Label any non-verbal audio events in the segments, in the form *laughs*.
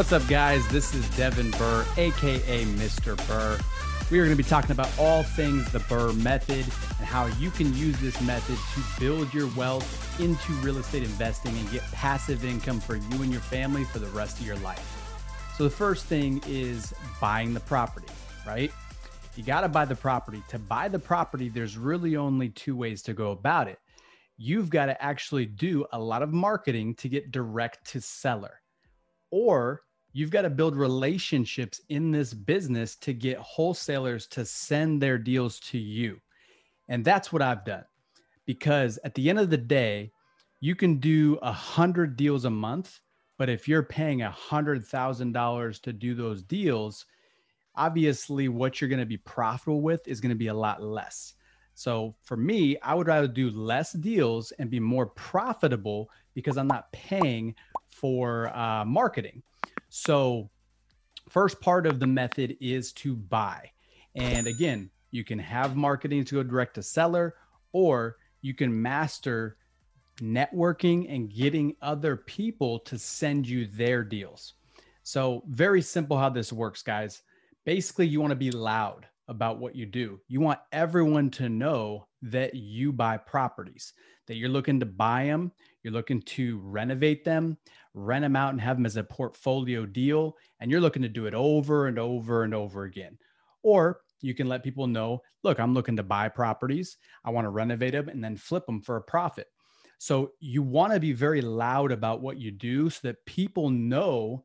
What's up, guys? This is Devin Burr, aka Mr. Burr. We are going to be talking about all things the BRRRR method and how you can use this method to build your wealth into real estate investing and get passive income for you and your family for the rest of your life. So, the first thing is buying the property, right? You got to buy the property. To buy the property, there's really only two ways to go about it. You've got to actually do a lot of marketing to get direct to seller, or you've got to build relationships in this business to get wholesalers to send their deals to you. And that's what I've done because at the end of the day, you can do a hundred deals a month, but if you're paying a hundred thousand dollars to do those deals, obviously what you're going to be profitable with is going to be a lot less. So for me, I would rather do less deals and be more profitable because I'm not paying for uh, marketing. So, first part of the method is to buy. And again, you can have marketing to go direct to seller, or you can master networking and getting other people to send you their deals. So, very simple how this works, guys. Basically, you want to be loud about what you do. You want everyone to know that you buy properties, that you're looking to buy them, you're looking to renovate them, rent them out and have them as a portfolio deal, and you're looking to do it over and over and over again. Or you can let people know, look, I'm looking to buy properties. I want to renovate them and then flip them for a profit. So you want to be very loud about what you do so that people know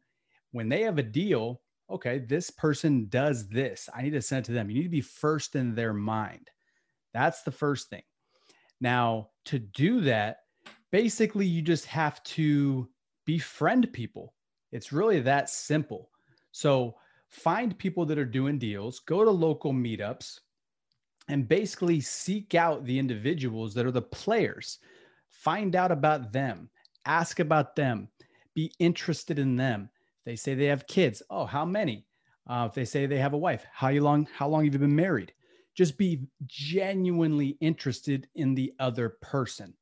when they have a deal, okay, this person does this. I need to send it to them. You need to be first in their mind. That's the first thing. Now, to do that, basically you just have to befriend people. It's really that simple. So find people that are doing deals, go to local meetups, and basically seek out the individuals that are the players. Find out about them, ask about them, be interested in them. They say they have kids. Oh, how many? Uh, if they say they have a wife, how long? How long have you been married? Just be genuinely interested in the other person.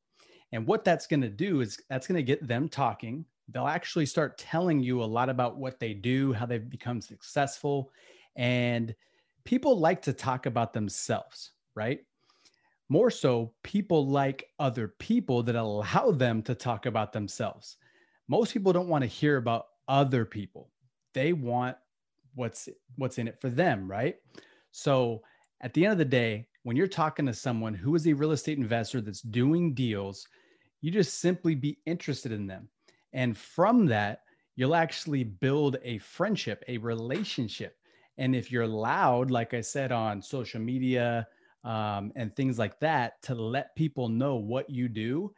And what that's going to do is that's going to get them talking they'll actually start telling you a lot about what they do, how they've become successful. And people like to talk about themselves, right? More so, people like other people that allow them to talk about themselves. Most people don't want to hear about other people. They want what's what's in it for them, right? So, at the end of the day, when you're talking to someone who is a real estate investor that's doing deals, you just simply be interested in them. And from that, you'll actually build a friendship, a relationship. And if you're loud, like I said on social media um, and things like that, to let people know what you do,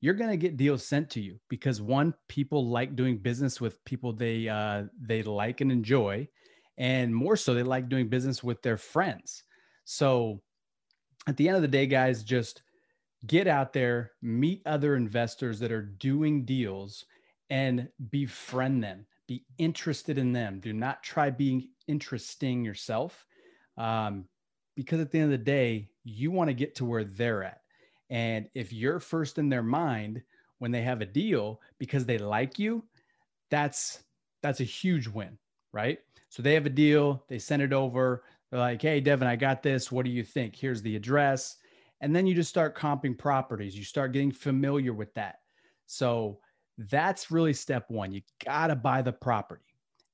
you're going to get deals sent to you because one, people like doing business with people they uh, they like and enjoy, and more so, they like doing business with their friends. So, at the end of the day, guys, just get out there, meet other investors that are doing deals and befriend them, be interested in them. Do not try being interesting yourself. Um, because at the end of the day, you want to get to where they're at. And if you're first in their mind when they have a deal because they like you, that's that's a huge win, right? So they have a deal, they send it over. They're like, "Hey, Devin, I got this. What do you think? Here's the address." And then you just start comping properties. You start getting familiar with that. So that's really step one. You got to buy the property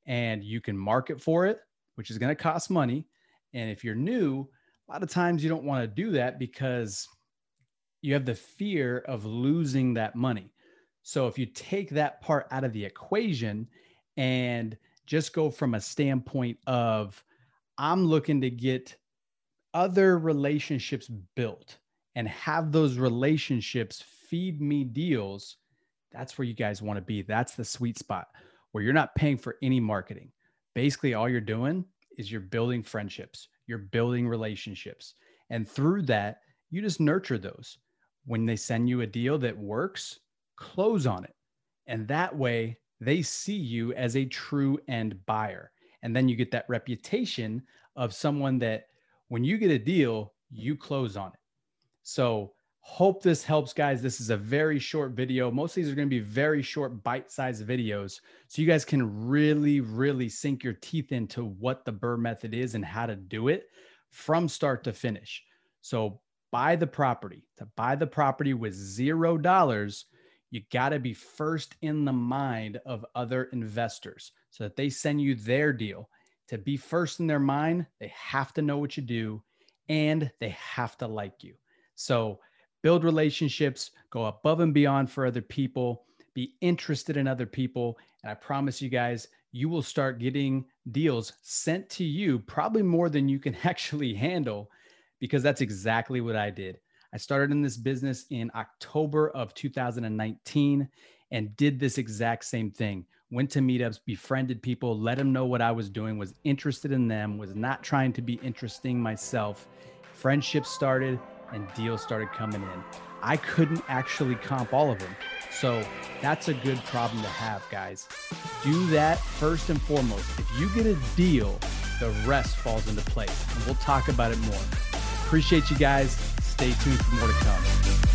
and you can market for it, which is going to cost money. And if you're new, a lot of times you don't want to do that because you have the fear of losing that money. So if you take that part out of the equation and just go from a standpoint of, I'm looking to get other relationships built and have those relationships feed me deals that's where you guys want to be. That's the sweet spot where you're not paying for any marketing. Basically, all you're doing is you're building friendships, you're building relationships. And through that, you just nurture those. When they send you a deal that works, close on it. And that way, they see you as a true end buyer. And then you get that reputation of someone that when you get a deal, you close on it. So Hope this helps, guys. This is a very short video. Most of these are going to be very short, bite sized videos. So you guys can really, really sink your teeth into what the BRRRR method is and how to do it from start to finish. So buy the property. To buy the property with zero dollars, you got to be first in the mind of other investors so that they send you their deal. To be first in their mind, they have to know what you do and they have to like you. So, build relationships, go above and beyond for other people, be interested in other people. And I promise you guys, you will start getting deals sent to you, probably more than you can *laughs* actually handle, because that's exactly what I did. I started in this business in October of 2019 and did this exact same thing. Went to meetups, befriended people, let them know what I was doing, was interested in them, was not trying to be interesting myself. Friendships started, and deals started coming in. I couldn't actually comp all of them. So that's a good problem to have, guys. Do that first and foremost. If you get a deal, the rest falls into place. And we'll talk about it more. Appreciate you guys. Stay tuned for more to come.